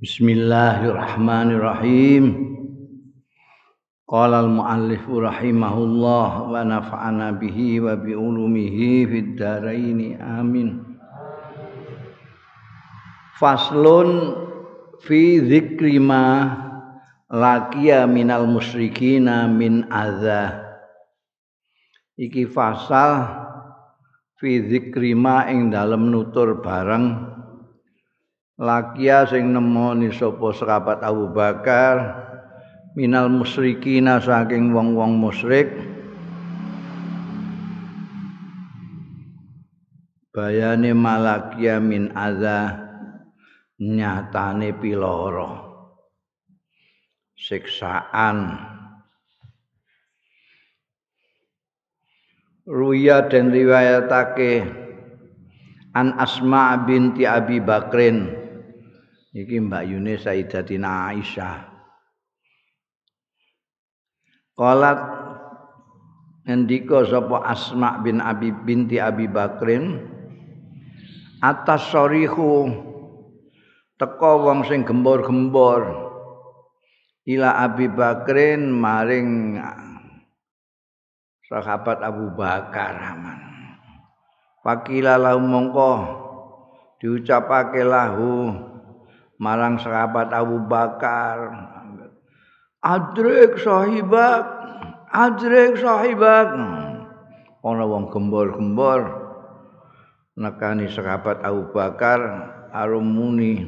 Bismillahirrahmanirrahim. Qala al-muallif rahimahullah wa nafa'ana bihi wa bi ulumihi fid dharain amin. Faslun fi dzikri ma laqiya minal musyrikina min adza. Iki fasal fi dzikri ma ing dalem nutur bareng lakia sing nemoni sapa sahabat Abu Bakar minal musyrikina saking wong-wong musyrik. Bayane malakia min adza nyatane piloro. Siksaan. Ruya dan riwayatake an Asma binti Abi Bakrin iki Mbak Yune Sayyidatina Aisyah. Qalat ngendika sapa Asma bin Abi binti Abi Bakrin atas sorihu teka wong sing gembor-gembor. Ila Abi Bakrin maring sahabat Abu Bakar aman. Fakila lahu mongko diucapake lahu marang sahabat Abu Bakar. Adrik sahibak Adrik sahibak. Ana wong gembor-gembor nekani sahabat Abu Bakar arum muni.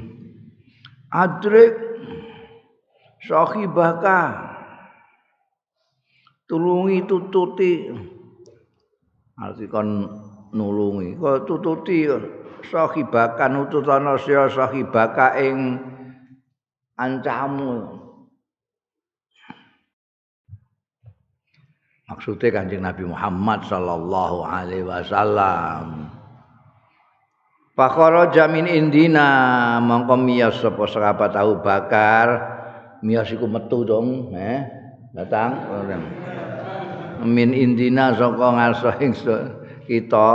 Adrik sahibaka. Tulungi tututi. Arti kon nulungi kok tututi sahibakan ututana sira sahibaka ing ancamu maksudnya kanjeng Nabi Muhammad sallallahu alaihi wasallam. Pakhara jamin indina mongko miyas sapa sahabat Abu Bakar. Miyas iku metu dong eh datang. Min indina saka ngaso kita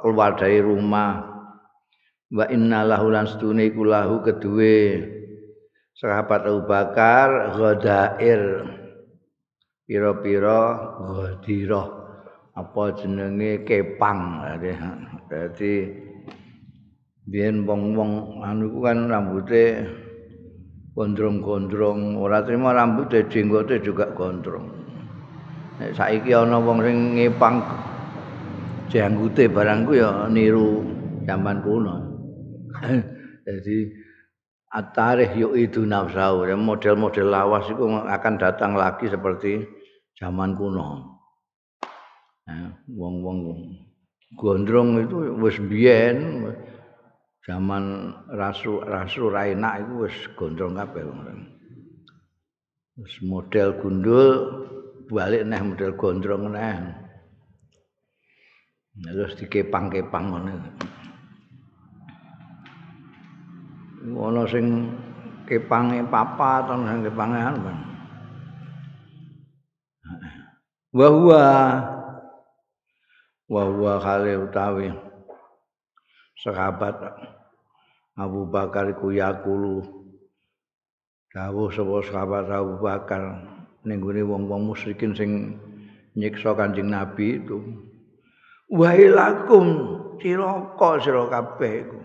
keluar dari rumah wa inna lahu lan sedune iku lahu kedue sahabat Abu Bakar ghadair. Pira-pira ghadirah. Apa jenenge? Kepang. Dadi biyen wong-wong anu ku kan rambuté gondrong-gondrong. Ora terima rambute jenggote juga gondrong. Nek saiki ana wong sing ngepang janggute barangku ya niru zaman kuno jadi atarih yuk itu nafsau model-model lawas itu akan datang lagi seperti zaman kuno. Wong-wong gondrong itu wis biyen zaman rasu rasu raina itu wis gondrong kabeh wis model gundul balik neh model gondrong neh. Terus dikepang-kepang ngono ana sing kepange papa atau sing kepange anu. Wa huwa wa huwa khali utawi sahabat Abu Bakar iku yakulu dawuh sapa sahabat Abu Bakar ning wong-wong musyrikin sing nyiksa Kanjeng Nabi itu wailakum cilaka sira kabeh iku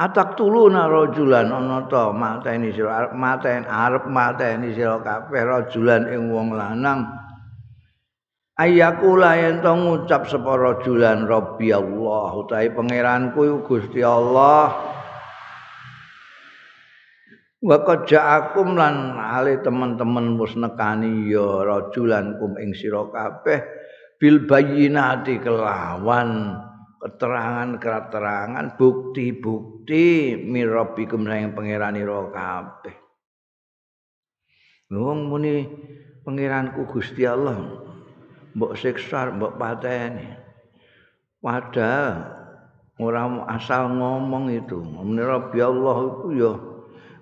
atak tuluna rajulan ana ta mateni sira maten arep mateni sira kabeh rajulan ing wong lanang. Ayakula yen to ngucap sapa rajulan rabbi Allah utahe pangeranku Gusti Allah. Wa ja'akum lan ale teman-teman mus nekani ya rajulan kum ing sira kabeh bil bayyinati kelawan keterangan-keterangan bukti-bukti mirabikum yang pangerani ro kabeh. Wong muni pangeranku Gusti Allah mbok siksa mbok pateni. Padahal ora asal ngomong itu. Muni Rabbi Allah itu ya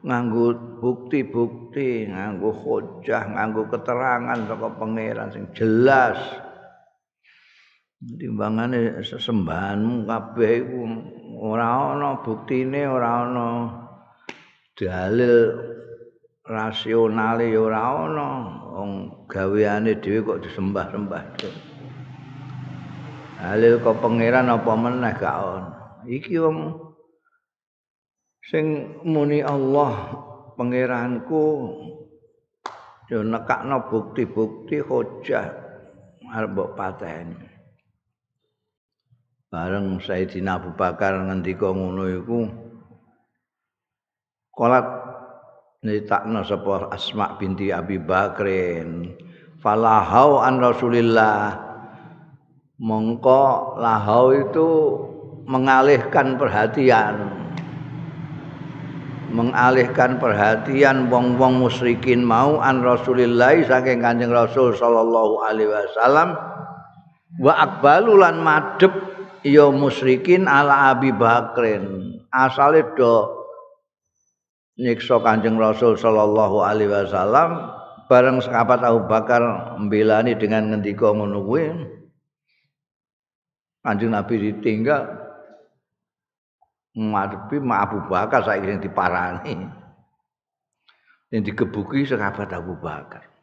nganggo bukti-bukti, nganggo hujah, nganggo keterangan saka pangeran sing jelas. Timbangane sesembahanmu kabeh iku ora ana buktine ora ana. Dalil rasionale ora ana. Wong gaweane dhewe kok disembah-sembah dalil kok pangeran apa meneh gak ono iki wong sing muni Allah pangeranku yo nekakno bukti-bukti hujah arep mbok pateni bareng Sayyidina Abu Bakar ngendika ngono iku kolat nyritakno sapa Asma binti Abi Bakrin falahau an Rasulillah. Mongko lahau itu mengalihkan perhatian mengalihkan perhatian wong-wong musyrikin mau an Rasulillah saking Kanjeng Rasul sallallahu alaihi wasallam wa akbalu lan madhep ya musyrikin ala Abi Bakrin asale do nyiksa Kanjeng Rasul sallallahu alaihi wasallam bareng sahabat Abu Bakar mbelani dengan ngendika ngono kuwi Kanjeng Nabi ditinggal ngadepi Abu Bakar saiki sing diparani. Yang digebuki sahabat Abu Bakar.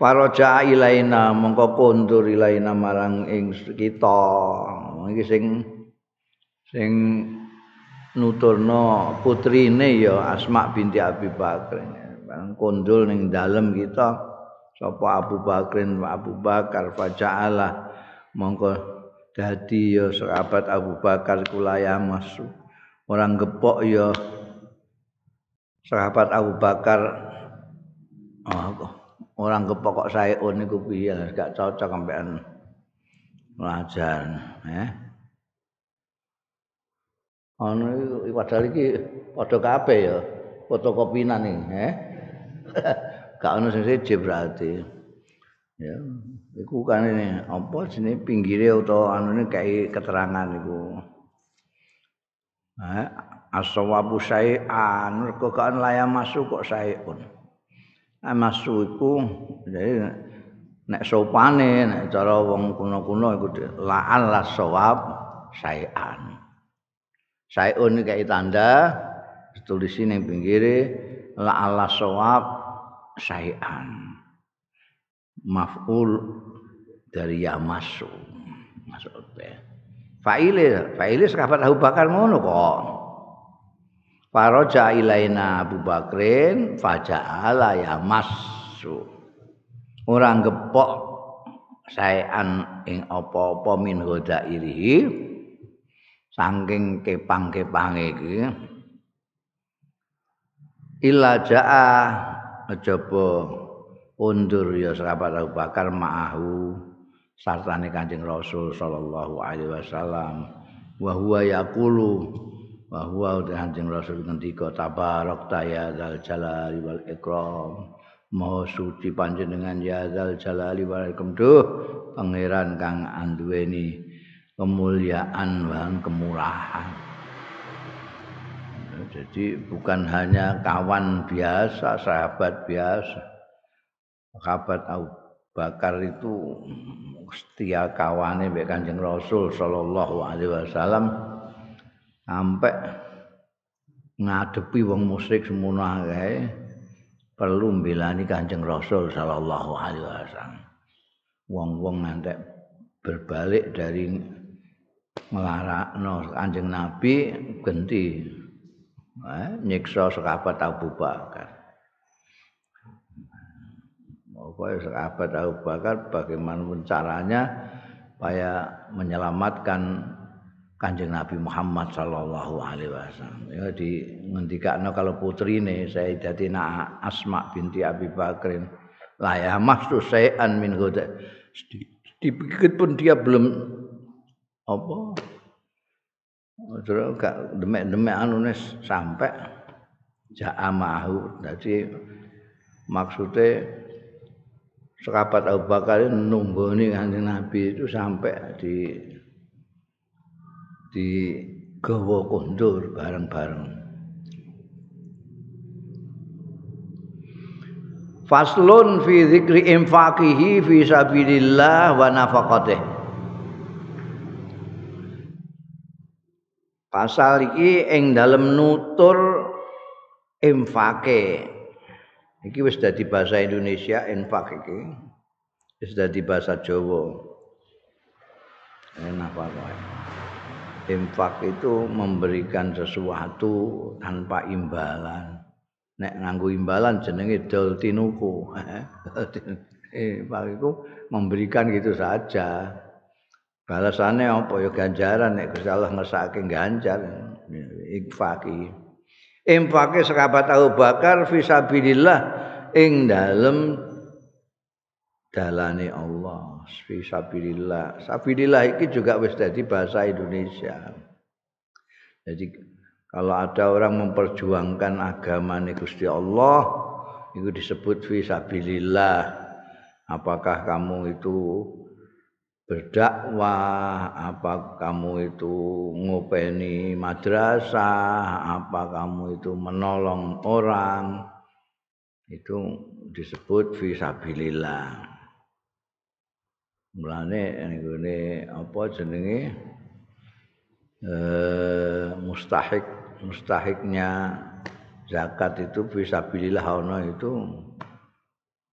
Faraja ilaina mongko kondur ilaina marang ing kita. Iki sing sing nuturno putrine ya Asma binti Abi Bakar. Bang kondul ning dalem kita sapa Abu Bakrin Abu Bakar faja'ala mongko dadi ya sahabat Abu Bakar kulaya masu orang gepok ya sahabat Abu Bakar oh, orang gepok kok saya on niku piye? Gak cocok sampean ngajar eh ana iki padahal iki padha kabeh ya fotokopinan iki eh gak ono sing siji berarti. Ya iku kan ini apa jenenge pinggire utawa anune kayak keterangan iku ha aswabu syai'an mergo kan laya masuk kok syai'un ha masuk iku jadi nek sopane nek cara wong kuno-kuno iku la'al la sawab syai'an. Syai'un iki kayak tanda ditulis ning pinggire la'al la sawab syai'an. Maf'ul dari ya masuk masuk be faile faile sahabat Abu Bakar ngono kok Faraja ilaina Abu Bakrin faja'ala ya masuk orang gepok saean ing apa-apa min hodairihi saking kepang-kepange iki. Illa jaa ajaba undur ya sahabat Abu Bakar ma'ahu sartane Kanjeng Rasul sallallahu alaihi wasallam. Wa huwa yaqulu wa huwa Kanjeng Rasul ngendika tabarak ya zal jalali wal ikram. Maha suci panjenengan ya zal jalali wal ikram. Duh pangeran kang anduweni kemuliaan dan kemurahan. Jadi bukan hanya kawan biasa sahabat biasa. Sahabat Abu Bakar itu setia kawane mbek Kanjeng Rasul sallallahu alaihi wasallam sampai ngadepi wong musyrik semono akeh perlu mbelani Kanjeng Rasul sallallahu alaihi wasallam. Wong-wong nanti berbalik dari nglarakno Kanjeng Nabi genti eh, nyiksa sahabat Abu Bakar. Pokoknya sahabat Abu Bakar bagaimana caranya supaya menyelamatkan Kanjeng Nabi Muhammad sallallahu alaihi wasallam. Ya di ngendikakno kalau putri ini Sayyidatina Asma binti Abi Bakrin ya mastu sayan min huda. Dipikir pun dia belum apa Terus gak demek-demek anune sampai ja'amahu. Jadi maksudnya sahabat Abu Bakar nunggoni kanjeng Nabi itu sampai di di gawa kondur bareng-bareng. Faslun fi dzikri infaqihi fi sabilillah wa nafaqatih. Pasal iki ing dalem nutur infake. Iki wis dadi bahasa Indonesia infak iki. Wis dadi bahasa Jawa. Enak apa Infak itu memberikan sesuatu tanpa imbalan. Nek nganggo imbalan jenenge dol tinuku. Infak itu memberikan gitu saja. Balasannya apa ya ganjaran nek Gusti Allah ngesake ganjar infaki. Infake sahabat Abu Bakar fisabilillah ing dalem dalane Allah. Fisabilillah. Sabilillah iki juga wis dadi bahasa Indonesia. Jadi kalau ada orang memperjuangkan agama Gusti Allah itu disebut fisabilillah. Apakah kamu itu berdakwah, apa kamu itu ngopeni madrasah, apa kamu itu menolong orang, itu disebut fisabilillah. Mulane ini apa jenenge eh, mustahik mustahiknya zakat itu fisabilillah ono itu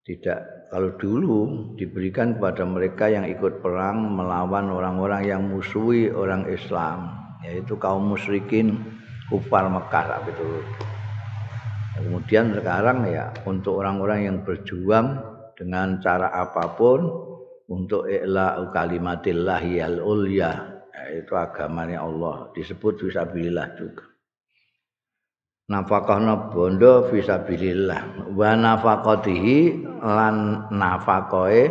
tidak kalau dulu diberikan kepada mereka yang ikut perang melawan orang-orang yang musuhi orang Islam yaitu kaum musyrikin kufar Mekah itu. Kemudian sekarang ya untuk orang-orang yang berjuang dengan cara apa pun untuk i'la kalimatillah al ulya yaitu agamanya Allah disebut fisabilillah juga. nafakahna bondo fisabilillah wa nafaqatihi lan nafakoe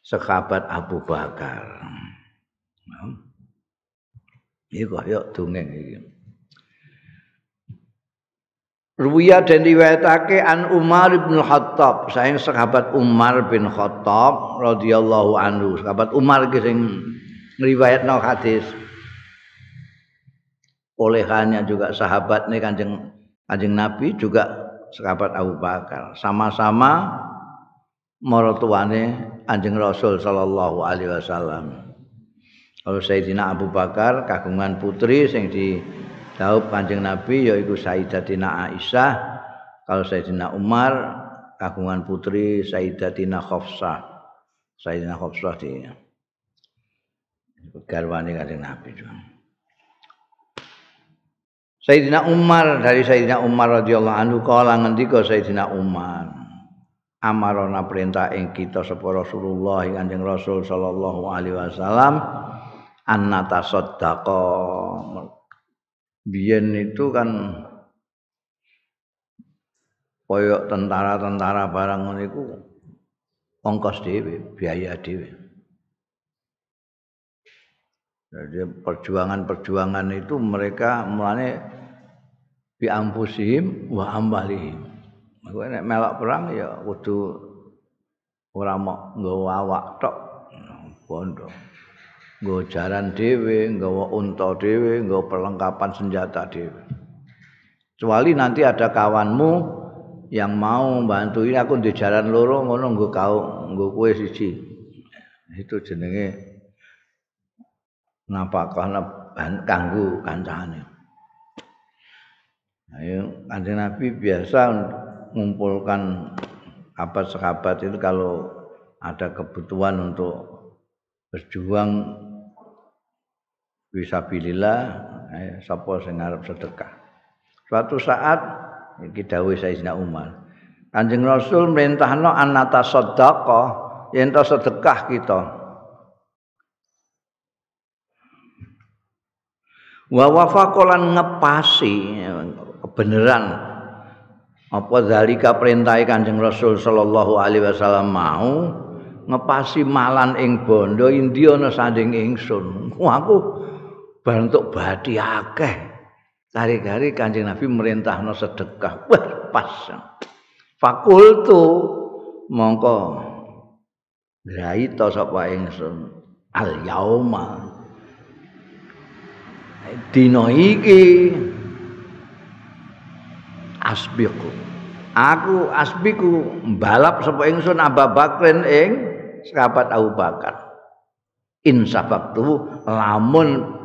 sahabat Abu Bakar. Iki kaya dongeng iki. Ruwiya dan riwayatake an Umar bin Khattab, sayang sahabat Umar bin Khattab radhiyallahu anhu. Sahabat Umar ki sing ngriwayatno hadis. olehannya juga sahabat nih kanjeng kanjeng Nabi juga sahabat Abu Bakar sama-sama mertuane anjing Rasul Shallallahu Alaihi Wasallam. Kalau Sayyidina Abu Bakar kagungan putri sing di daup kanjeng Nabi yaitu Sayyidatina Aisyah. Kalau Sayyidina Umar kagungan putri Sayyidatina Khafsah. Sayyidina Khafsah di garwane kanjeng Nabi. Sayyidina Umar dari Sayyidina Umar radhiyallahu anhu kala ngendika Sayyidina Umar amarona perintah ing kita sapa Rasulullah Kanjeng Rasul sallallahu alaihi wasallam anna tasaddaqa biyen itu kan koyok tentara-tentara barang ngono iku ongkos dhewe, biaya dhewe. Jadi perjuangan-perjuangan itu mereka mulane bi wa ambalihim. Kowe nek melok perang ya kudu ora mok nggawa awak tok bondo. Nggawa jaran dhewe, nggawa unta dhewe, nggawa perlengkapan senjata dhewe. Kecuali nanti ada kawanmu yang mau bantu ini aku di jalan loro ngono nggo kau nggo kowe siji. Itu jenenge napakah kanggo kancane. Ayo kanjeng Nabi biasa mengumpulkan apa sahabat itu kalau ada kebutuhan untuk berjuang fisabilillah eh, sapa sing arep sedekah. Suatu saat iki dawuh Sayyidina Umar. Kanjeng Rasul merintahno anata sedekah yen sedekah kita. wa wafaqolan ngepasi kebenaran apa zalika perintah Kanjeng Rasul sallallahu alaihi wasallam mau ngepasi malan ing bondo India ana sanding ingsun aku bantuk badi akeh. Kari-kari Kanjeng Nabi merintahno sedekah. Wah pas. Fakultu mongko. Raita sapa ingsun al yauma. Dina iki. Asbiku aku asbiku balap sapa ingsun Abu Bakrin ing sahabat Abu Bakar. In sababtu lamun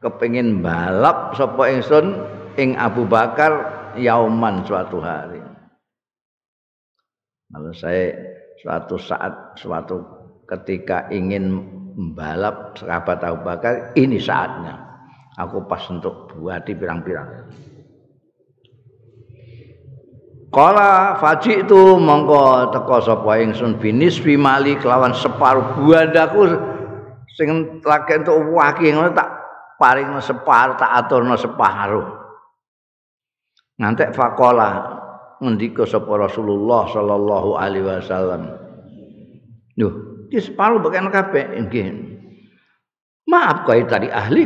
kepengin balap sapa ingsun ing Abu Bakar yauman suatu hari. Kalau saya suatu saat suatu ketika ingin membalap sahabat Abu Bakar ini saatnya aku pas untuk buati pirang-pirang Kala faji itu mongko teko sapa ingsun binis mali kelawan separuh buandaku sing lagi untuk waki ngono tak paring separuh tak aturno separuh. Ngantek fakola ngendika sapa Rasulullah sallallahu alaihi wasallam. Duh, iki separuh bagian kabeh nggih. Maaf kaya tadi ahli.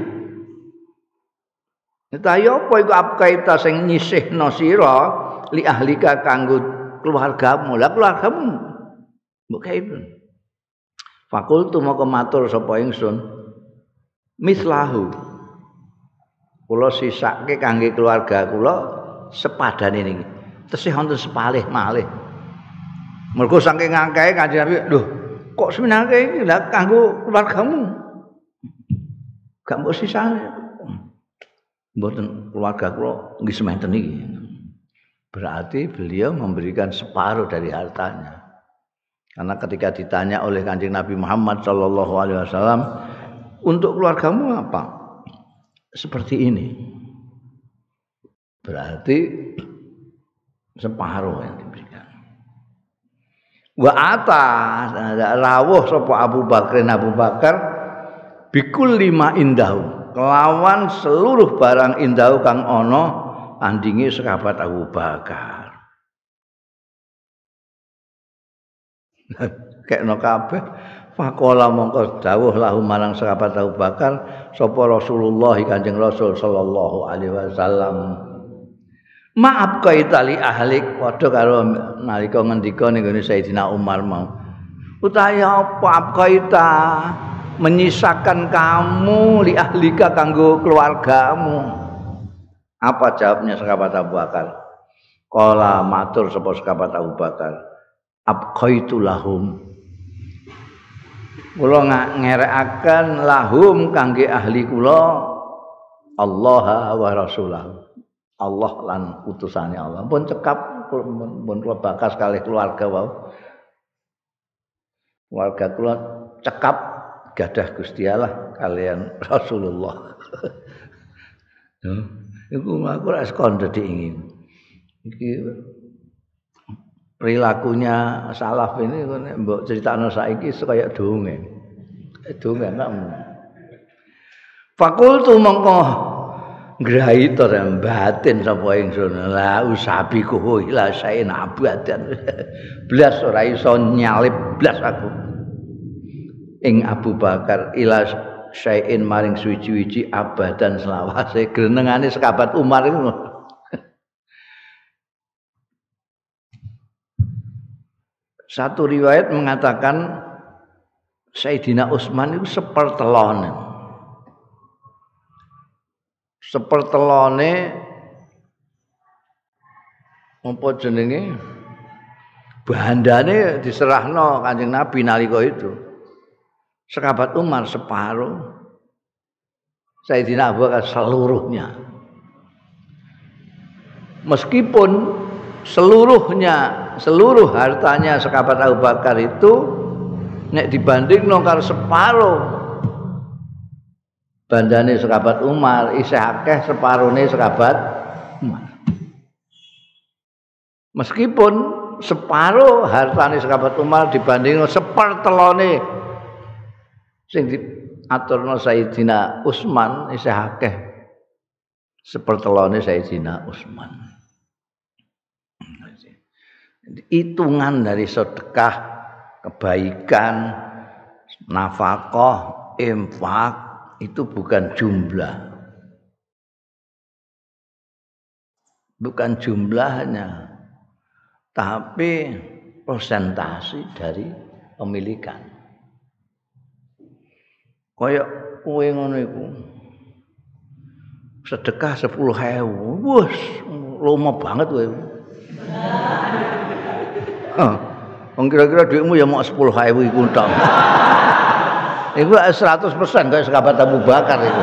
Tapi apa iku apkaita sing nyisihno sira li ahlika kanggo keluargamu. Lah keluargamu mbok kae Fakultu mau matur sapa ingsun mislahu. Kula sisake kangge keluarga kula sepadane niki tesih wonten sepalih malih. Mergo saking ngangkae kanjeng Nabi lho kok seminake iki lah kanggo keluargamu? Gak mbok sisane. Mboten keluarga kula nggih sementen iki. Berarti beliau memberikan separuh dari hartanya. Karena ketika ditanya oleh kanjeng Nabi Muhammad Shallallahu Alaihi Wasallam untuk keluargamu apa? Seperti ini. Berarti separuh yang diberikan. Wa atas rawuh sapa Abu Bakar Abu Bakar bikul lima indahu kelawan seluruh barang indahu kang ono andingi sahabat Abu Bakar. Kekno kabeh Fakola mongko dawuh lahu marang sahabat Abu Bakar sapa Rasulullah Kanjeng Rasul sallallahu alaihi wasallam. Maaf kaita li ahlik padha karo nalika ngendika ning gone Sayyidina Umar mau. Utahe apa kaita menyisakan kamu li ahlika kanggo keluargamu. Apa jawabnya sahabat Abu Bakar? Kala matur sapa sahabat Abu Bakar. Abqaitu lahum. Kula ngerekaken lahum kangge ahli kula Allah wa rasulah. Allah lan utusannya Allah. Pun cekap pun kula bakas kali keluarga wau. Keluarga kula cekap gadah Gusti Allah kalian Rasulullah. Iku aku ora sekon dadi ingin. Iki perilakunya salaf ini nek mbok critakno saiki kaya dongeng. Dongeng nak. Fakultu mongko ngrai to batin sapa ingsun. La usabiku ila sain abadan. Blas ora iso nyalip blas aku. Ing Abu Bakar ila syai'in maring suci-wici abadan selawase grenengane sekabat Umar itu Satu riwayat mengatakan Sayyidina Utsman itu sepertelone. Sepertelone apa jenenge? Bandane diserahno Kanjeng Nabi nalika itu. Sekabat Umar separuh. Sayyidina Abu Bakar seluruhnya. Meskipun seluruhnya, seluruh hartanya sekabat Abu Bakar itu nek dibanding nongkar separuh bandane sekabat Umar isih akeh separone sekabat Umar. Meskipun separuh hartane sekabat Umar dibanding sepertelone sing diaturna Sayyidina Utsman isih akeh sepertelone Sayyidina Utsman. Hitungan dari sedekah, kebaikan, nafkah, infak itu bukan jumlah. Bukan jumlahnya, tapi prosentasi dari pemilikan. kaya kowe ngono iku sedekah 10.000 wis lomo banget kowe Wong kira-kira duitmu ya mau 10.000 iku tok. Iku 100% kaya sahabat Abu Bakar itu.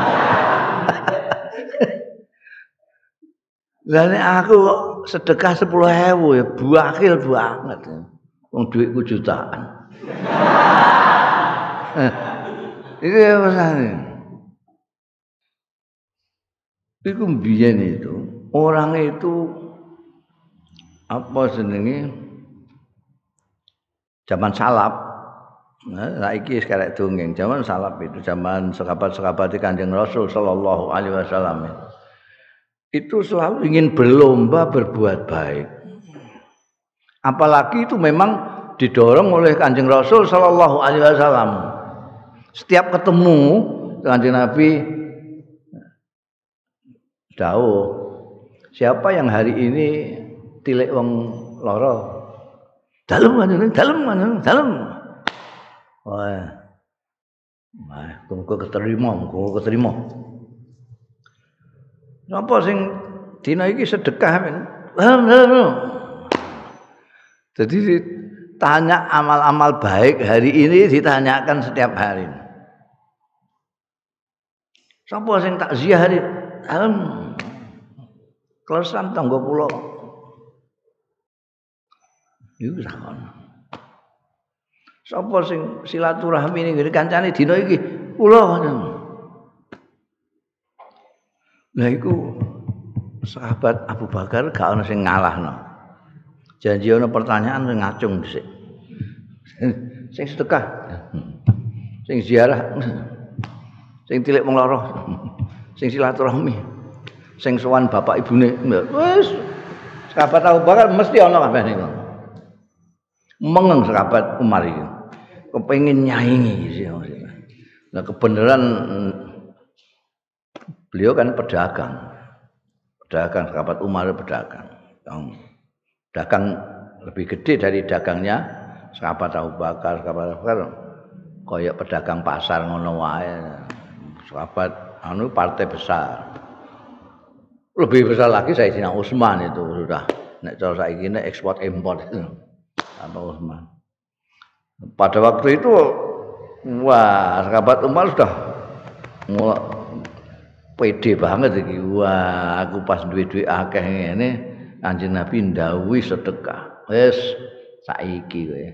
Lah nek aku sedekah 10.000 ya buakil banget. Wong duitku jutaan. Itu ya pesane. Iku biyen itu orang itu apa jenenge? Zaman salap. Nah, saiki sekarang dongeng zaman salap itu zaman sahabat-sahabat Kanjeng Rasul sallallahu alaihi wasallam. Itu selalu ingin berlomba berbuat baik. Apalagi itu memang didorong oleh Kanjeng Rasul sallallahu alaihi wasallam. Setiap ketemu Kanjeng Nabi dawuh, siapa yang hari ini tilik wong loro? Dalem dalem dalem dalem. Wah. Wah, kok keterima, kok keterima. Napa sing dina iki sedekah men? Jadi tanya amal-amal baik hari ini ditanyakan setiap hari. Sapa sing tak ziarah? Alem. Klesan tangga kula. Iku sakon. Sapa sing silaturahmi ning kancane dina iki? Kula. Lah iku sahabat Abu Bakar gak ana sing ngalahno. Janji ana pertanyaan sing ngacung dhisik. sing sedekah. Sing ziarah. Sing tilik wong lara. Sing silaturahmi. Sing sowan bapak ibune. Wis sahabat Abu Bakar mesti ana kabeh niku. Mengeng sahabat Umar iki. kepengin nyaingi nah kebenaran beliau kan pedagang. Pedagang sahabat Umar pedagang. Dagang lebih gede dari dagangnya sahabat Abu Bakar sahabat Abu Bakar koyok pedagang pasar ngono wae. Sahabat anu partai besar. Lebih besar lagi saya Sina Usman itu sudah. Nek cara saiki ekspor impor itu apa Usman pada waktu itu wah sahabat Umar sudah mulai pede banget iki. Wah aku pas duwe-duwe akeh ngene Kanjeng Nabi ndawuhi sedekah. Wis saiki kowe.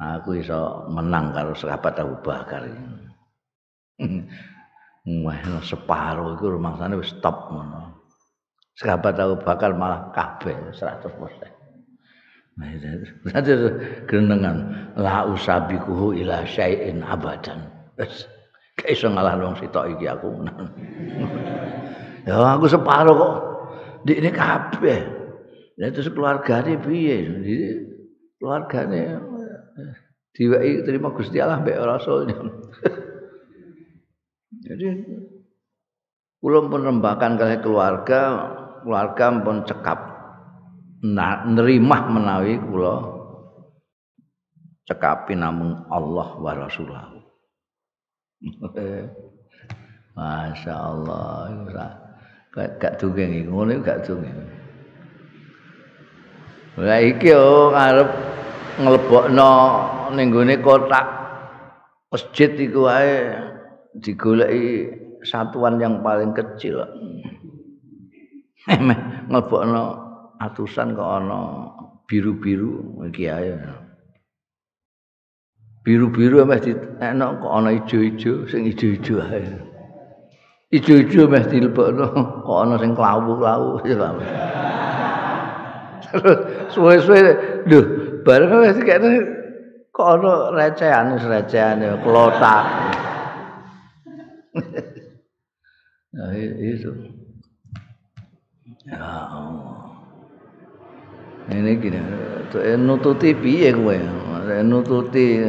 Aku iso menang karo sahabat Abu Bakar wah separo iku rumangsane wis stop ngono. Sahabat Abu Bakar malah kabeh 100% Nanti genengan la usabikuhu ila syai'in abadan. Gak iso ngalah wong sitok iki aku. ya aku separo kok. Dik ini kabeh. Ya terus keluargane piye? Keluargane diwai terima Gusti Allah mbek Rasulnya. Jadi kula pun rembakan kali keluarga, keluarga pun cekap nerimah menawi kula cekapi namung Allah wa Rasulullah. Masya Allah, gak dungeng iki, ngono gak dungeng. Lah iki yo ngarep nglebokno ning gone kotak masjid iku wae digoleki satuan yang paling kecil. Nglebokno atusan kok ana biru-biru iki ae. Biru-biru meh enak kok ana ijo-ijo, sing ijo-ijo ae. Ijo-ijo meh dilebokno kok ana sing klawu-klawu ya Suwe-suwe lho, bareng wis kene kok ana recehan-recehan klotak. Nah, itu. Ya Allah. Ini gini nututi piye kowe? Nututi.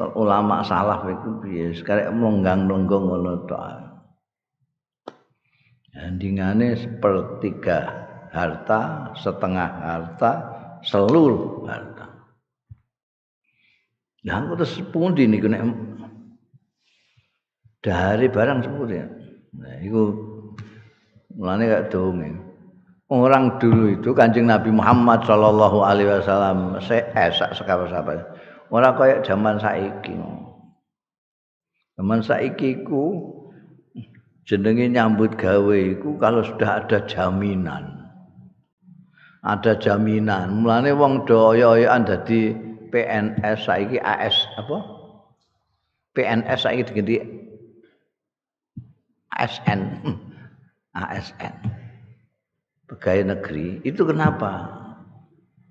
Ulama salaf itu piye? Sekarang melonggang longgong ngono tok. Endingane sepertiga harta setengah harta seluruh harta. Lah aku terus pundi niku nek dari barang sepundi. Nah iku mulane gak dongeng. Orang dulu itu kancing Nabi Muhammad Shallallahu Alaihi Wasallam seesak sekarang sahabat orang kayak zaman saiki zaman saiki ku jenenge nyambut gawe iku kalau sudah ada jaminan. Ada jaminan. Mulane wong do oyo-oyoan dadi PNS saiki AS apa? PNS saiki diganti ASN. ASN. Pegawai negeri. Itu kenapa?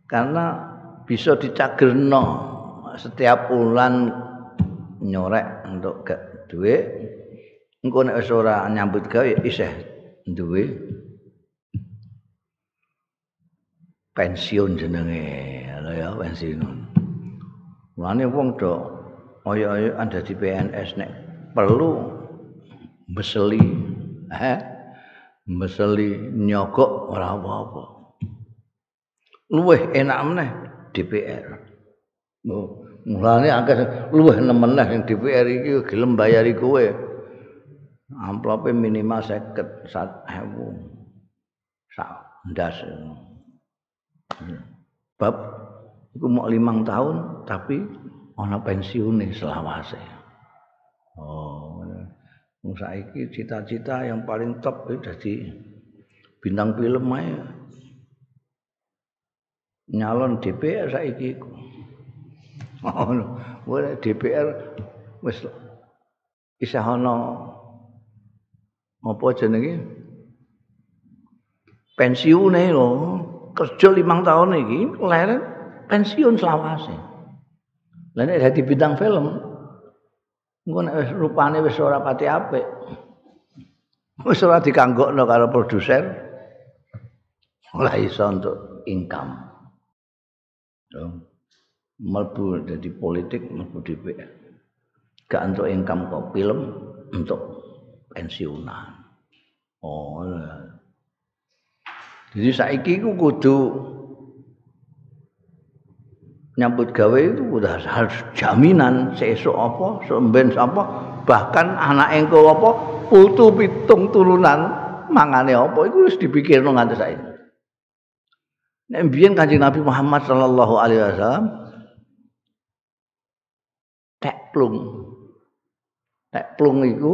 Karena bisa dicagerno. Setiap bulan nyorek untuk gak duit engko nek wis ora nyambut gawe isih duwe pensiun jenenge. Lho ya pensiun. Mulane wong do oyo-oyo ada di PNS nek perlu meseli eh meseli nyogok ora apa-apa luweh enak meneh DPR oh. Mulane akeh luwih nemen ning DPR iki gelem bayari kowe. Amplope minimal 50 1000. Sak ndas. Bab iku mau limang tahun tapi ana pensiune selawase. Oh. Wong saiki cita-cita yang paling top itu dadi bintang film ae. Nyalon DPR saiki iku. ngono wis DPR wis isih ana apa jenenge pensiune lho kerja limang tahun iki leren pensiun selawase lha nek dadi bintang film engko nek rupane wis ora pati apik. Wis ora dikanggokno karo produser. Ora iso untuk income. Dong mlebu dadi politik mlebu DPR gak untuk income kok film untuk pensiunan. Oh jadi saiki ku kudu nyambut gawe itu udah harus jaminan sesuk apa semben apa bahkan anak engko apa putu pitung turunan mangane apa itu wis dipikirno nganti saiki nek biyen Kanjeng Nabi Muhammad sallallahu alaihi wasallam teplung. Teplung iku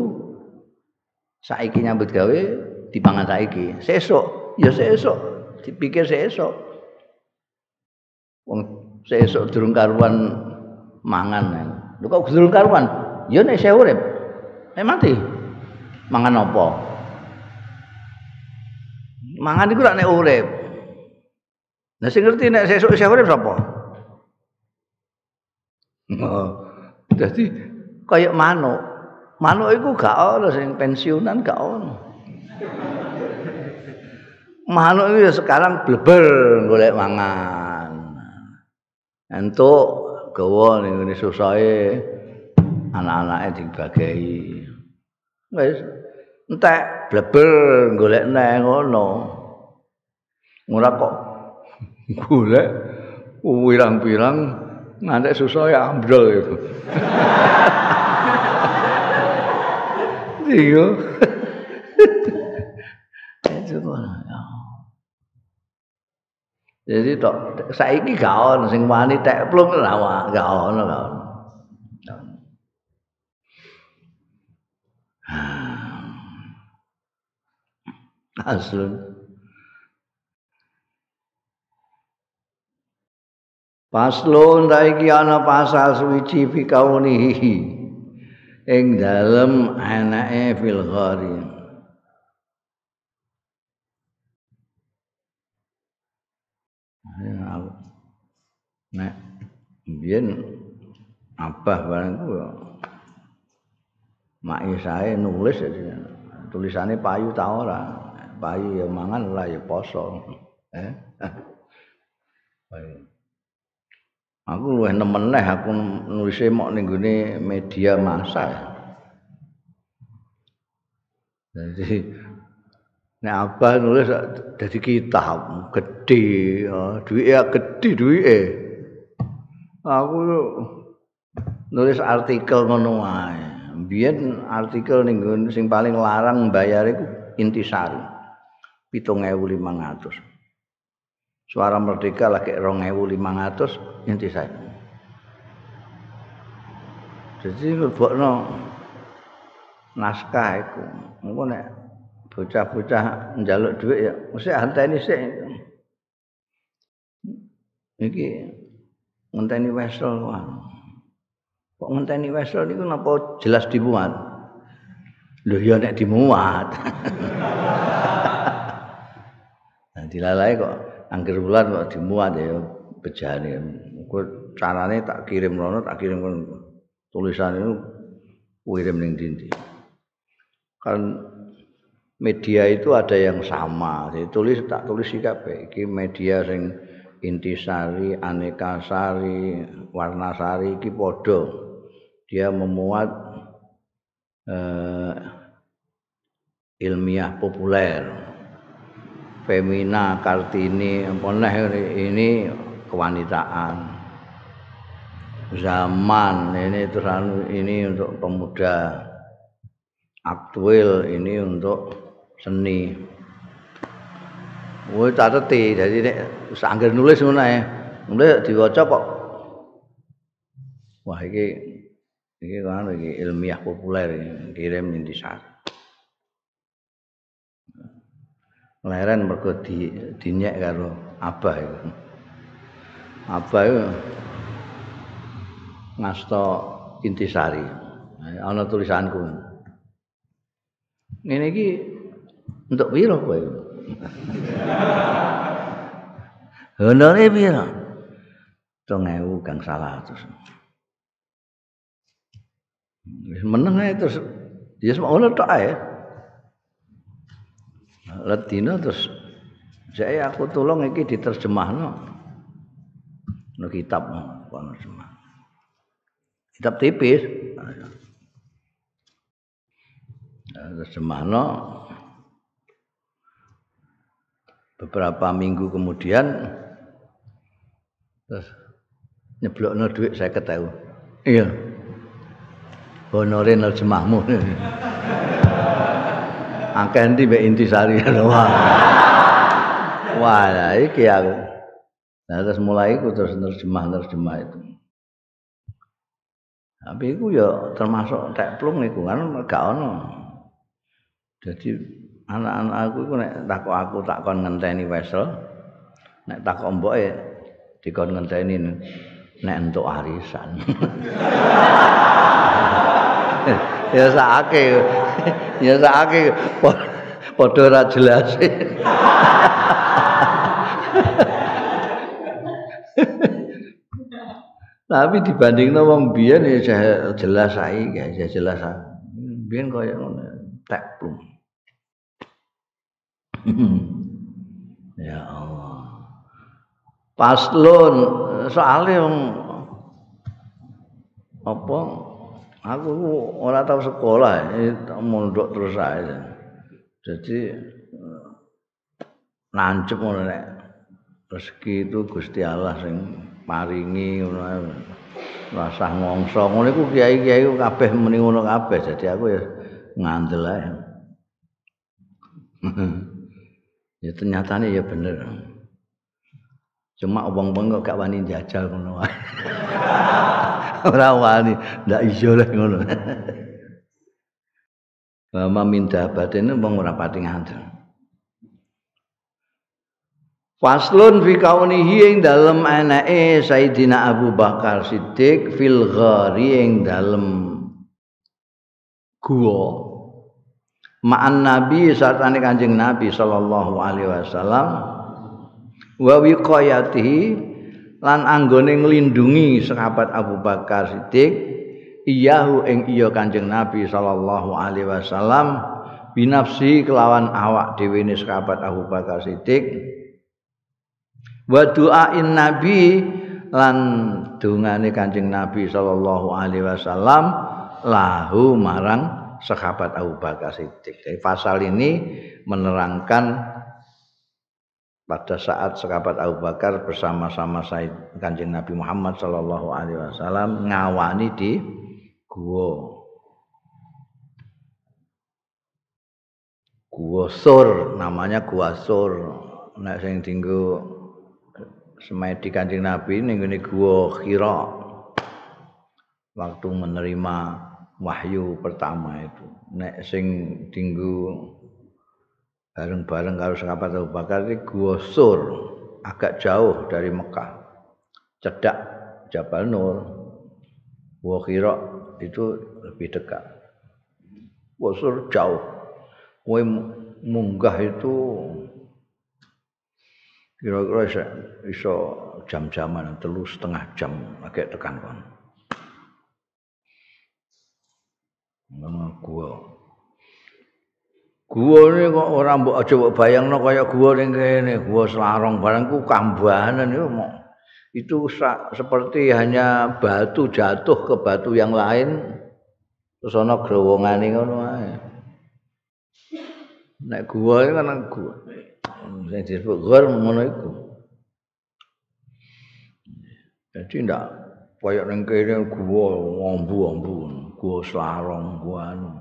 saiki nyambut gawe dipangan saiki. Sesuk, ya sesuk, dipikir. Wong sesuk durung karuan mangan. Lho kok durung karuan? Ya nek saya urip. Nek mati. Mangan apa? Mangan iku nek urip. Nah sing ngerti nek sesuk saya urip sapa? Oh. Jadi kayak manuk. Manuk itu gak ono sing pensiunan gak ono. Manuk itu sekarang bleber golek mangan. Entuk gawa ning ngene susahe anak-anake dibagi. Wis entek bleber golek neh ngono. Ora kok golek pirang-pirang ngantek susah ya ambrol itu. Iya. Jadi tok saiki gak ono sing wani tek plung ora gak ono gak ono. Aslun. Paslon ta ana pasal suci fi kaunihi ing dalem anake fil ghari. Nek biyen abah barang ku mak isae nulis tulisane payu ta ora. Payu ya mangan ora ya poso. Eh. Payu. Aku luwih nemen neh aku nulis mok ning gone media massa. Jadi nek apa nulis dadi kitab gedhe, duwike ya gedhe duwike. Aku nulis artikel ngono wae. Biyen artikel ning sing paling larang bayar iku intisari. 7500. Suara Merdeka lagi 2500 inti saya. Jadi lebokno naskah iku. Engko nek bocah-bocah njaluk dhuwit ya mesti anteni sik. Iki ngenteni wesel. Kok ngenteni wesel niku napa jelas dimuat? Lho ya nek dimuat. nah dilalai kok angger bulan kok dimuat ya bejane. Kok carane tak kirim rono tak kirim tulisan itu kirim ning dindi. Kan media itu ada yang sama. Jadi tulis tak tulis kabeh. Iki media sing intisari, aneka sari, warna sari iki padha. dia memuat eh, ilmiah populer. Femina kartini apa ini kewanitaan. Zaman ini terus ini untuk pemuda. Aktual ini untuk seni Woi tak jadi nek sangger nulis ngono ae. Nulis diwaca kok. Wah iki Iki kan iki ilmiah populer kirim intisar. Leren mergo di dinyek karo Abah iku. Abah iku ngasta intisari. Ana tulisanku. Ngene iki untuk piro kowe? Honore piro? 3000 gang salah terus. meneng ae terus ya semono tok ae Latino terus saya aku tolong iki diterjemahno no kitab kono semua kitab tipis terjemahno beberapa minggu kemudian terus nyeblokno saya ketahui iya honore nerjemahmu. Akeh endi mbek intisari wah. Wah, iki aku. Nah, terus mulai aku terus nerjemah-nerjemah itu. Tapi itu ya termasuk teplung itu kan gak ono. Jadi anak-anak aku itu nek takok aku takon ngenteni wesel. Nek takok mboke dikon ngenteni nek entuk arisan. ya sakake ya sakake padha ora jelas tapi dibanding wong biyen ya jelas saiki ya jelas biyen kaya ngono tek plum ya Allah. Paslon soalnya apa? Aku ora tau sekolah mondok terus ae. Jadi nancep ngono nek rezeki itu Gusti Allah sing maringi ngono rasah ngongso. Ngono iku kiai-kiai kabeh muni ngono kabeh jadi aku ya ngandel ae ya ternyata ya bener. Cuma wong-wong kok gak wani jajal ngono wae. Ora wani ndak iso lek ngono. Mama minta batene wong ora pati ngandel. Faslun fi kaunihi ing dalem anake Sayyidina Abu Bakar Siddiq fil ghari ing dalem gua ma'an nabi saat ane kanjeng nabi sallallahu alaihi wasallam wa wiqayatihi lan anggone nglindungi sahabat Abu Bakar Siddiq iyahu ing iya Kanjeng Nabi sallallahu alaihi wasallam binafsi kelawan awak dhewe ne sahabat Abu Bakar Siddiq wa du'ain nabi lan dungane Kanjeng Nabi sallallahu alaihi wasallam lahu marang sahabat Abu Bakar Siddiq. Jadi pasal ini menerangkan pada saat sahabat Abu Bakar bersama-sama Said Kanjeng Nabi Muhammad Shallallahu Alaihi Wasallam ngawani di gua gua sur namanya gua sur. Nek sing tinggu semedi Kanjeng Nabi ning gua Hira waktu menerima wahyu pertama itu. Nek sing dinggo bareng-bareng karo sahabat Abu Bakar iki Gua Sur agak jauh dari Mekah. Cedak Jabal Nur Gua Khira itu lebih dekat. Gua Sur jauh. Kowe munggah itu kira-kira iso jam-jaman telu setengah jam agak tekan kon Nama gua. Gua ini kok orang mbok aja mbok bayangno kaya gua ning kene, gua selarong barangku kambanan itu mau itu seperti hanya batu jatuh ke batu yang lain terus ana growongane ngono ae. Nek gua iki kan gua. Sing disebut gua ngono iku. Jadi ndak kaya ning kene gua ngombu-ombu. Gua selarong gua anu.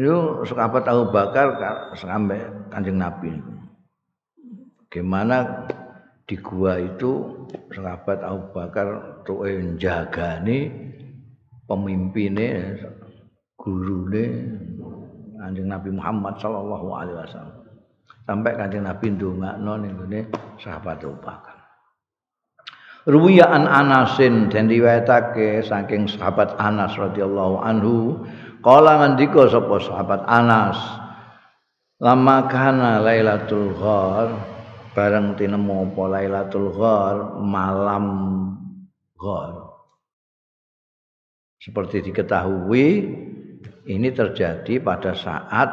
Itu sahabat Abu Bakar sampai Kanjeng Nabi. Gimana di gua itu sahabat Abu Bakar tuh njagani pemimpinnya gurune Kanjeng Nabi Muhammad sallallahu alaihi wasallam. Sampai Kanjeng Nabi ndongakno ning sahabat Abu Bakar. Ruwiya an Anasin dan riwayatake saking sahabat Anas radhiyallahu anhu kala ngendika sapa sahabat Anas lama kana Lailatul Ghar bareng tinemu apa Lailatul Ghar? Malam Ghar. Seperti diketahui ini terjadi pada saat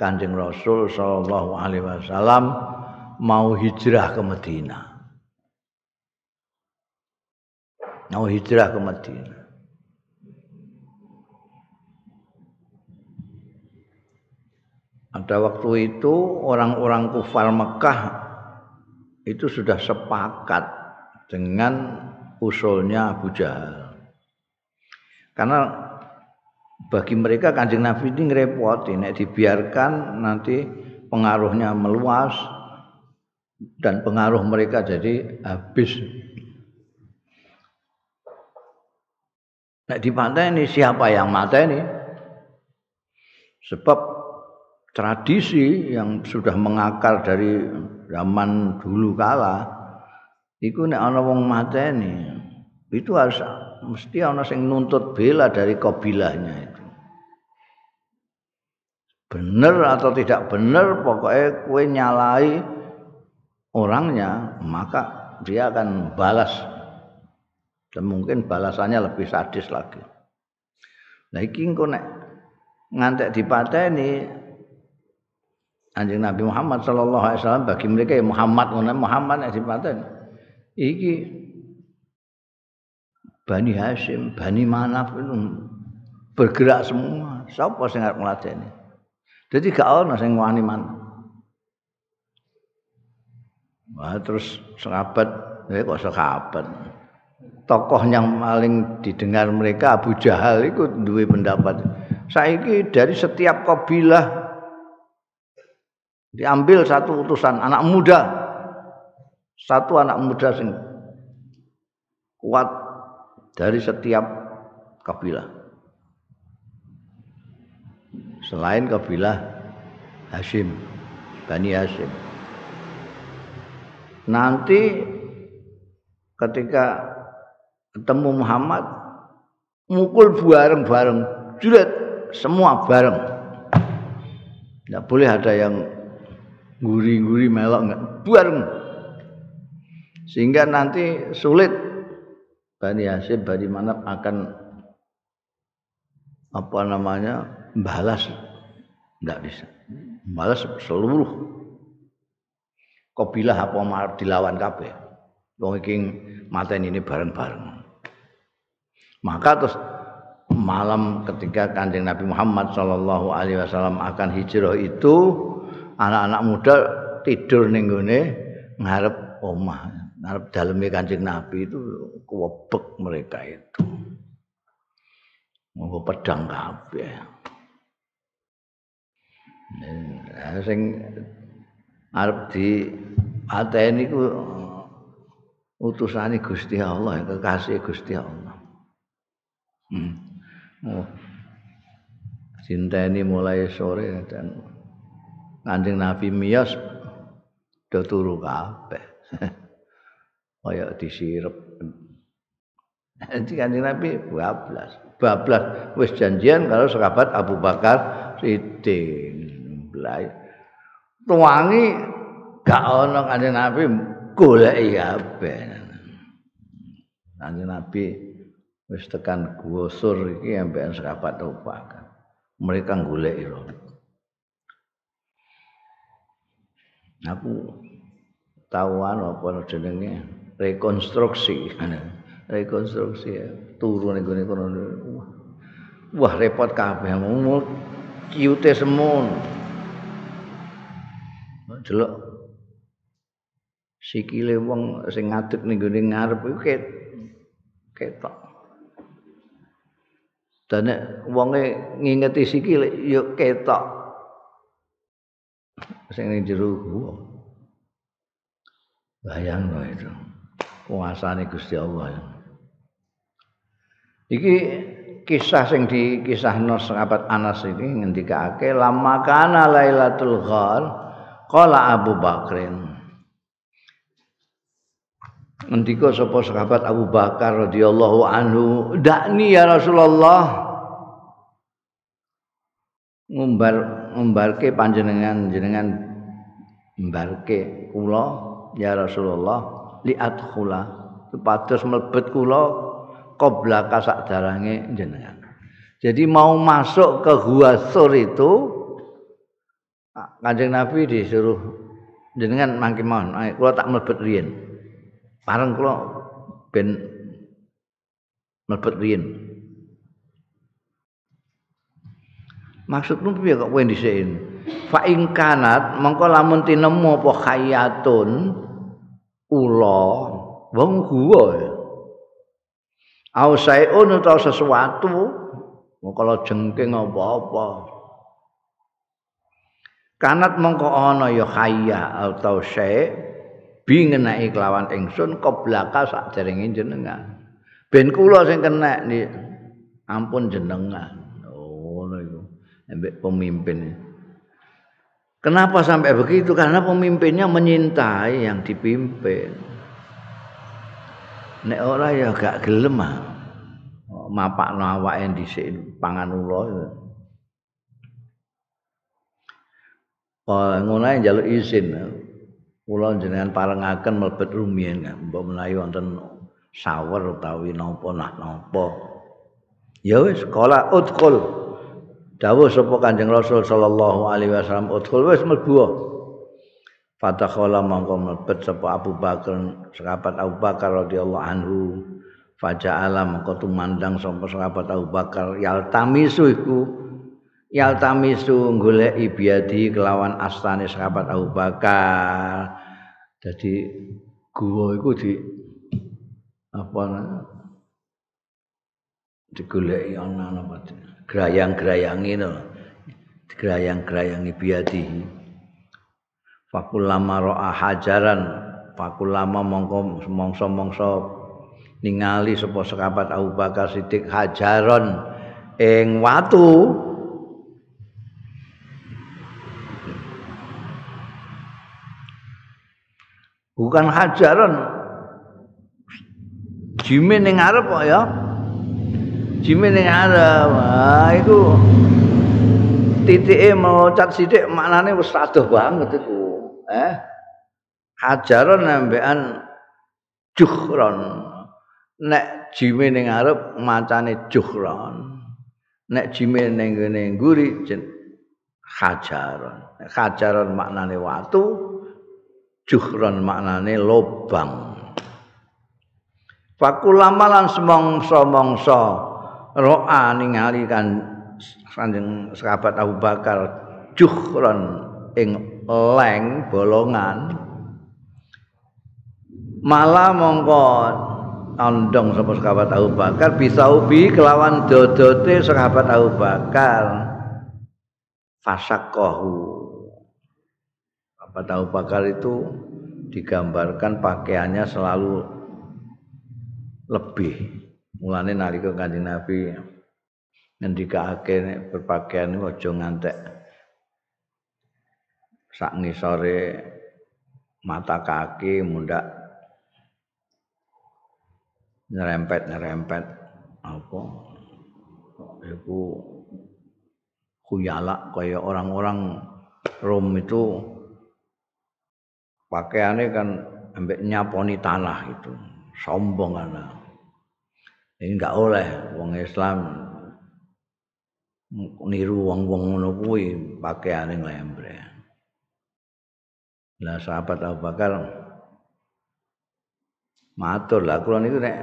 Kanjeng Rasul sallallahu alaihi wasallam mau hijrah ke Madinah mau hijrah ke Madinah. Pada waktu itu orang-orang kufar Mekah itu sudah sepakat dengan usulnya Abu Jahal. Karena bagi mereka kanjeng Nabi ini ngerepoti, nek dibiarkan nanti pengaruhnya meluas dan pengaruh mereka jadi habis Nek ini siapa yang mata ini? Sebab tradisi yang sudah mengakar dari zaman dulu kala iku nek ana wong mateni itu harus mesti ana sing nuntut bela dari kabilahnya itu. Bener atau tidak bener pokoknya kue nyalai orangnya maka dia akan balas dan mungkin balasannya lebih sadis lagi. Nah iki engko nek ngantek dipateni Anjing Nabi Muhammad sallallahu alaihi wasallam bagi mereka ya Muhammad ngono Muhammad nek dipateni. Iki Bani Hashim, Bani Manaf itu bergerak semua. Siapa sing arep ngladeni? Jadi gak ono sing wani man. Wah, terus sahabat, ya kok sahabat. Tokoh yang paling didengar mereka Abu Jahal itu dua pendapat. Saiki dari setiap kabilah diambil satu utusan anak muda. Satu anak muda sing kuat dari setiap kabilah. Selain kabilah Hashim, Bani Hashim. Nanti ketika ketemu Muhammad mukul bareng-bareng juret semua bareng. Tidak boleh ada yang guri-guri melok enggak bareng. Sehingga nanti sulit. Bani Hasim Bani Manap akan apa namanya balas. Tidak bisa. Balas seluruh. Kabilah apa dilawan kabeh? Wong iki ini bareng-bareng Maka terus malam ketika kanjeng Nabi Muhammad Shallallahu Alaihi Wasallam akan hijrah itu anak-anak muda tidur ning ngarep omah, ngarep dalamnya kanjeng Nabi itu kuwebek mereka itu. Mau pedang. Nah, sing arep di ateni ku utusane Gusti Allah kekasih Gusti Allah hmm. oh. cinta ini mulai sore dan kanjeng Nabi Miyas do turu kabeh. Kaya disirep. Nanti kanjeng Nabi bablas. Bablas. Wis janjian kalau sahabat Abu Bakar Siddiq. Tuangi gak ana kanjeng Nabi goleki kabeh. Kanjeng Nabi wis tekan gua sur iki ambekan Abu Bakar mereka golek ira. Aku tahuan apa jenenge? Rekonstruksi. Rekonstruksi ya. turun ning gone kono. Wah repot kabeh. Mau kiute semun. Delok. Sikile wong sing ngadeg ning gone ngarep iku ketok Dan wonge ngingeti sikil yo ketok. Sing ning jero gua. Bayang lo itu. Kuasane Gusti Allah. Iki kisah sing dikisahno sahabat Anas ini ngendikake lama kana Lailatul Ghar qala Abu Bakrin Ngendika sapa sahabat Abu Bakar radhiyallahu anhu, "Dakni ya Rasulullah." Ngumbar ngumbarke panjenengan jenengan ngumbarke kula ya Rasulullah li adkhula supados mlebet kula qabla kasak darange jenengan. Jadi mau masuk ke Gua Sur itu Kanjeng Nabi disuruh jenengan mangke mawon, kula tak mlebet riyen. Parang kula ben mlebet riyen. Maksudmu piye kok kowe dhisik? Fa ing kanat mengko lamun tinemu apa khayatun ula wong guwa. Au saeun utawa sesuatu mengko jengking apa-apa. Kanat mengko ana ya khaya atau syai' bi ngeneki kelawan ingsun keblaka sakderenge jenengan. Ben kula sing kena ni. Ampun jenengan. Oh, iku. Ambek pemimpin. Kenapa sampai begitu? Karena pemimpinnya menyintai yang dipimpin. Nek ora ya gak gelem ah. Mapakno awake dhisik pangan ula. Oh, ngono njaluk izin. Kula jenengan parengaken mlebet rumiyin mbok menawi wonten sawer utawi napa nak napa. Ya wis kala udkhul. Dawuh sapa kanjeng rasul sallallahu alaihi wasallam udkhul wis mlebu. Fatakhala mongko mlebet sapa Abu Bakar sahabat Abu Bakar radhiyallahu anhu. Faja'ala mongko tumandang sapa sahabat Abu Bakar yaltamisu iku yaltamisu goleki biadi kelawan astane sahabat Abu Bakar. Jadi gua iku di apa digoleki ana apa grayang-grayangi no. Grayang-grayangi biadi. Fakul lama ro'a hajaran Fakul lama mongko mongso-mongso ningali sapa sahabat Abu Bakar Siddiq hajaron ing watu bukan hajaran. Jimin ning arep kok ya. Jimin ning arep ah itu titike melocat maknane wis adoh banget iku eh? Hajaran nembekan juhron. Nek jimin ning arep macane juhron. Nek jimin ning ngene nguri hajaran. Hajaran maknane watu juhron maknane lobang. Fakulamalan semongso-mongso ro'a ningali kan sanjeng sahabat Abu Bakar juhron ing leng bolongan. Malah mongko ondong sapa sahabat Abu Bakar bisa ubi kelawan dodote sahabat Abu Bakar. Fasakohu Pada Abu Bakar itu digambarkan pakaiannya selalu lebih. Mulane nalika kanjeng Nabi ngendikake nek berpakaian aja ngantek. Sak ngisore mata kaki mundak nyerempet-nyerempet. Apa? Iku khuyala kaya orang-orang Rom itu pakaiannya kan ambek nyaponi tanah itu. Sombong kan ini enggak oleh wong Islam niru wong-wong ngono kuwi pakaiane nglembre lah sahabat Abu Bakar matur lah kula niku nek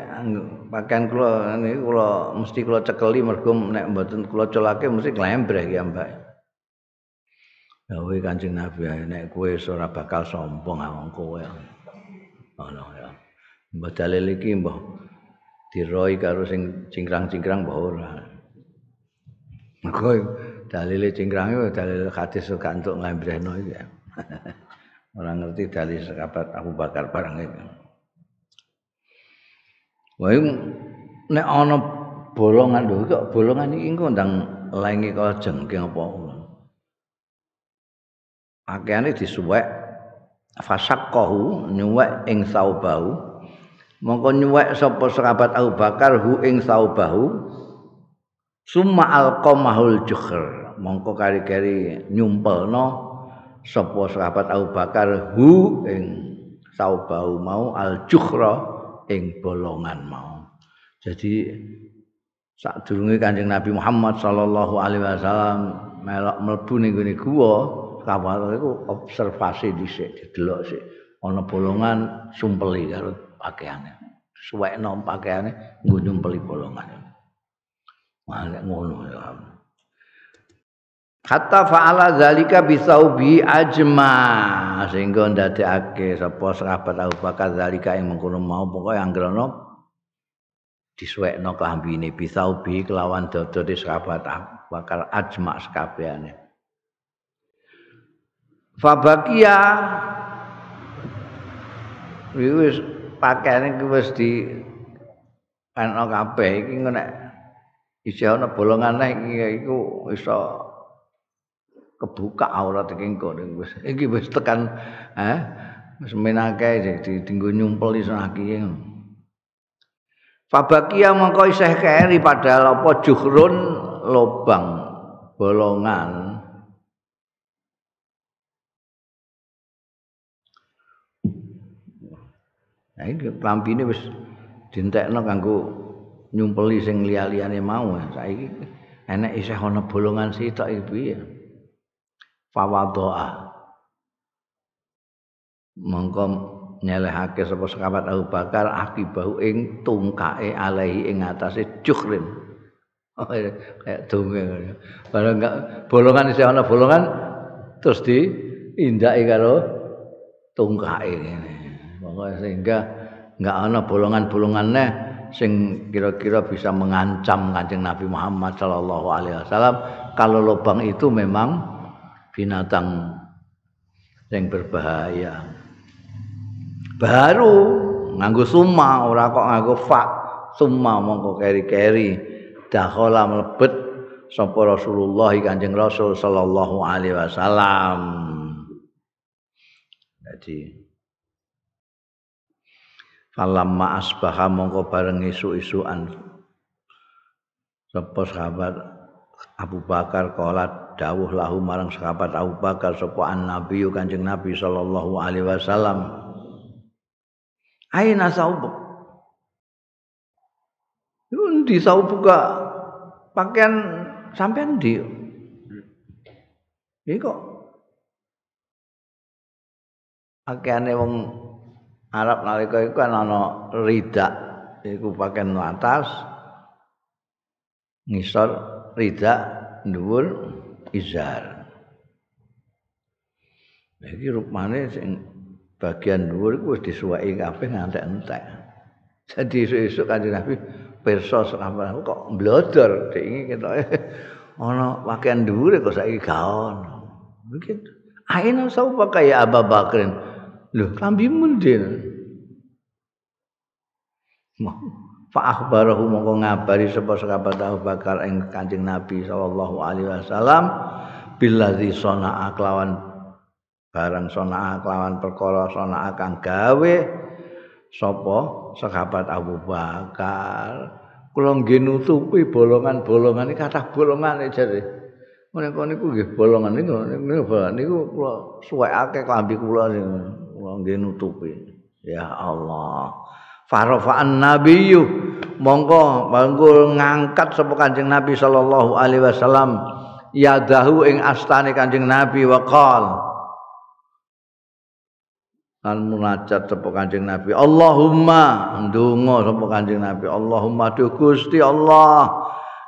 pakaian kula niku kula mesti kula cekeli mergo nek mboten kula colake mesti nglembreh ya Mbak. Dawuhe Kanjeng Nabi nek kowe ora bakal sombong awang kowe. Ngono ya. Mbah dalil iki mbah diroi karo sing cingkrang-cingkrang mbah ora. Mergo dalile cingkrang dalil hadis gak entuk nglembrehno iki. Ora ngerti dalil sahabat Abu Bakar barang itu. Wae nek ana bolongan lho kok bolongan iki engko ndang lenge kok jengking apa. Akeane disuwek fasaqahu nyuwek ing saubahu. Mongko nyuwek sapa sahabat Abu Bakar hu ing saubahu. Summa alqamahul jukhr. Mongko kari-kari nyumpelno sapa sahabat Abu Bakar hu ing saubau mau al jukhra ing bolongan mau. Jadi sak durunge Kanjeng Nabi Muhammad sallallahu alaihi wasallam melok mlebu ning guwa, kawal iku observasi dhisik, didelok sik ana bolongan sumpeli karo pakaiane. Suwekno pakaiane nggo nyumpeli bolongan. Wah, ngono ya. Hatta fa'ala zalika bisaubi ajma sehingga ndadekake sapa sahabat Abu Bakar zalika ing mengkono mau pokoke anggrono disuwekno klambine bisaubi kelawan dodo di sahabat Abu Bakar ajma sekabehane. Fabakia. Wis pakaiane ku wis di ana kabeh iki nek isih ana bolongan iki iku iso kebuka aurat iki engko wis iki wis tekan eh wis menake di dinggo nyumpel iso aki Fabakia mongko isih keri padahal apa juhrun lobang bolongan Nah iki klampine wis dintekno kanggo nyumpeli sing liya-liyane mau. Saiki enek isih ana bolongan sitok iki piye? Fawadoa. Mongko nyelehake sapa sekabat Abu Bakar akibahu ing tungkae alaihi ing atase jukhrin. Oh, kayak donge. Barang enggak bolongan isih ana bolongan terus di indake karo tungkae ngene sehingga enggak ana bolongan-bolongannya sing kira-kira bisa mengancam Kanjeng Nabi Muhammad sallallahu alaihi wasallam kalau lubang itu memang binatang yang berbahaya. Baru nganggo summa ora kok nganggo fa. Summa mongko keri-keri dakhala mlebet sapa Rasulullah Kanjeng Rasul sallallahu alaihi wasallam. Jadi falamma asbaha mongko bareng isu-isuan. Sapa sahabat? Abu Bakar kolat dawuh lahu marang sahabat Abu Bakar sapa Nabi Kanjeng Nabi sallallahu alaihi wasallam. Aina saubuk Ndi saubuk pakaian sampean ndi Iki kok. Pakaiane wong Arab nalika iku kan ana rida iku pakaian atas ngisor rida dhuwur izar. Iki rupane sing bagian dhuwur iku wis disuweki kabeh ngantek-entek. Jadi esuk-esuk Kanjeng Nabi pirsa sahabat kok mblodor dek iki ketoke ana pakaian dhuwur kok saiki gak ono. Mungkin aina sapa kaya Abu Bakrin. Lho, klambi mundin. fa akhbarahu mongko ngabari sapa sahabat Abu Bakar ing Kanjeng Nabi sallallahu alaihi wasallam billadzi sana'a kelawan barang sana'a kelawan perkara sana'a kang gawe sapa sahabat Abu Bakar. Kula nggih nutupi bolongan-bolongan iki kathah bolongan jare. Menika niku nggih bolongan niku niku kula suwekake klambi kula nggih nutupi. Ya Allah. Farafa'an nabiyyu. Monggo banggul ngangkat sapa kanjeng Nabi sallallahu alaihi wasallam. Yadahu ing astane kanjeng Nabi wa qala lan munajat sapa Kanjeng Nabi. Allahumma. Ndonga sapa Kanjeng Nabi. Allahumma du Gusti Allah.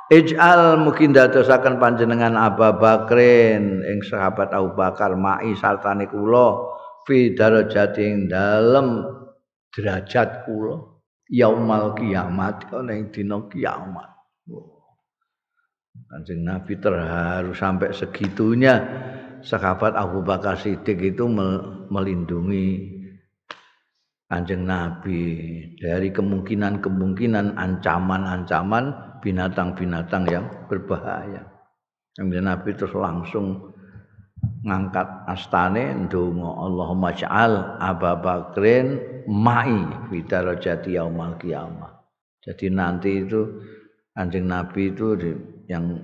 Ij'al mungkin dadosaken panjenengan Abu Bakrin ing sahabat Abu Bakar mai sartane kula fi darajatin dalem derajat kula yaumal kiamat ana ing dina kiamat Kanjeng Nabi terharu sampai segitunya sahabat Abu Bakar Siddiq itu melindungi Kanjeng Nabi dari kemungkinan-kemungkinan ancaman-ancaman binatang-binatang yang berbahaya. Kanjeng Nabi terus langsung ngangkat astane ndonga Allahumma ja'al Abu Bakrin mai fi darajati yaumal qiyamah. Jadi nanti itu Kanjeng Nabi itu yang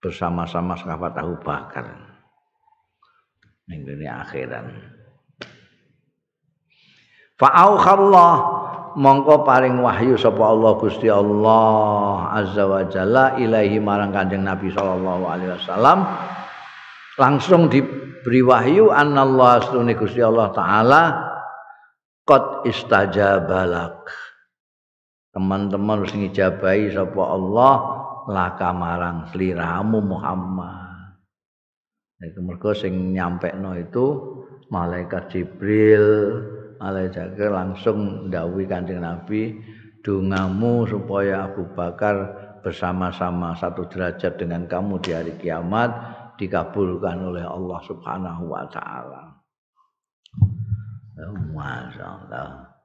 bersama-sama sahabat Abu Bakar. ning akhirat. Fa'aukhallah mongko paring wahyu sapa Allah Gusti Allah Azza wa Jalla ilahi marang Kanjeng Nabi sallallahu alaihi wasallam langsung diberi wahyu annallahu astune Gusti Allah taala qad istajabalak. Teman-teman harus ngijabahi sapa Allah laka marang sliramu Muhammad. Iku mergo sing nyampekno itu malaikat Jibril, malaikat langsung ndawuhi Kanjeng Nabi, "Dongamu supaya Abu Bakar bersama-sama satu derajat dengan kamu di hari kiamat dikabulkan oleh Allah Subhanahu wa taala." Masyaallah.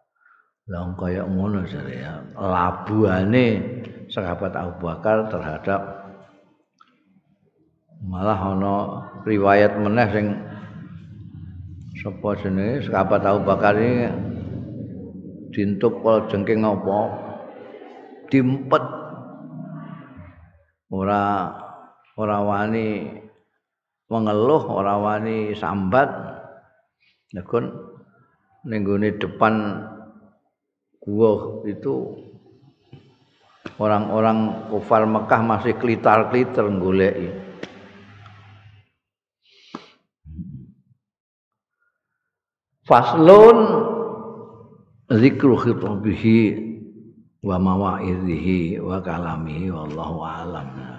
Lah kaya ngono ya. Labuhane sahabat Abu Bakar terhadap malah ana riwayat meneh sing sapa jenenge sahabat Abu Bakar ini dintuk kol jengking apa dimpet ora ora wani mengeluh ora wani sambat. Nekun ning depan gua itu orang-orang kufar Mekah masih klitar-kliter goleki faslun zikru khitabihi wa mawa'idhihi wa kalamihi wallahu a'lam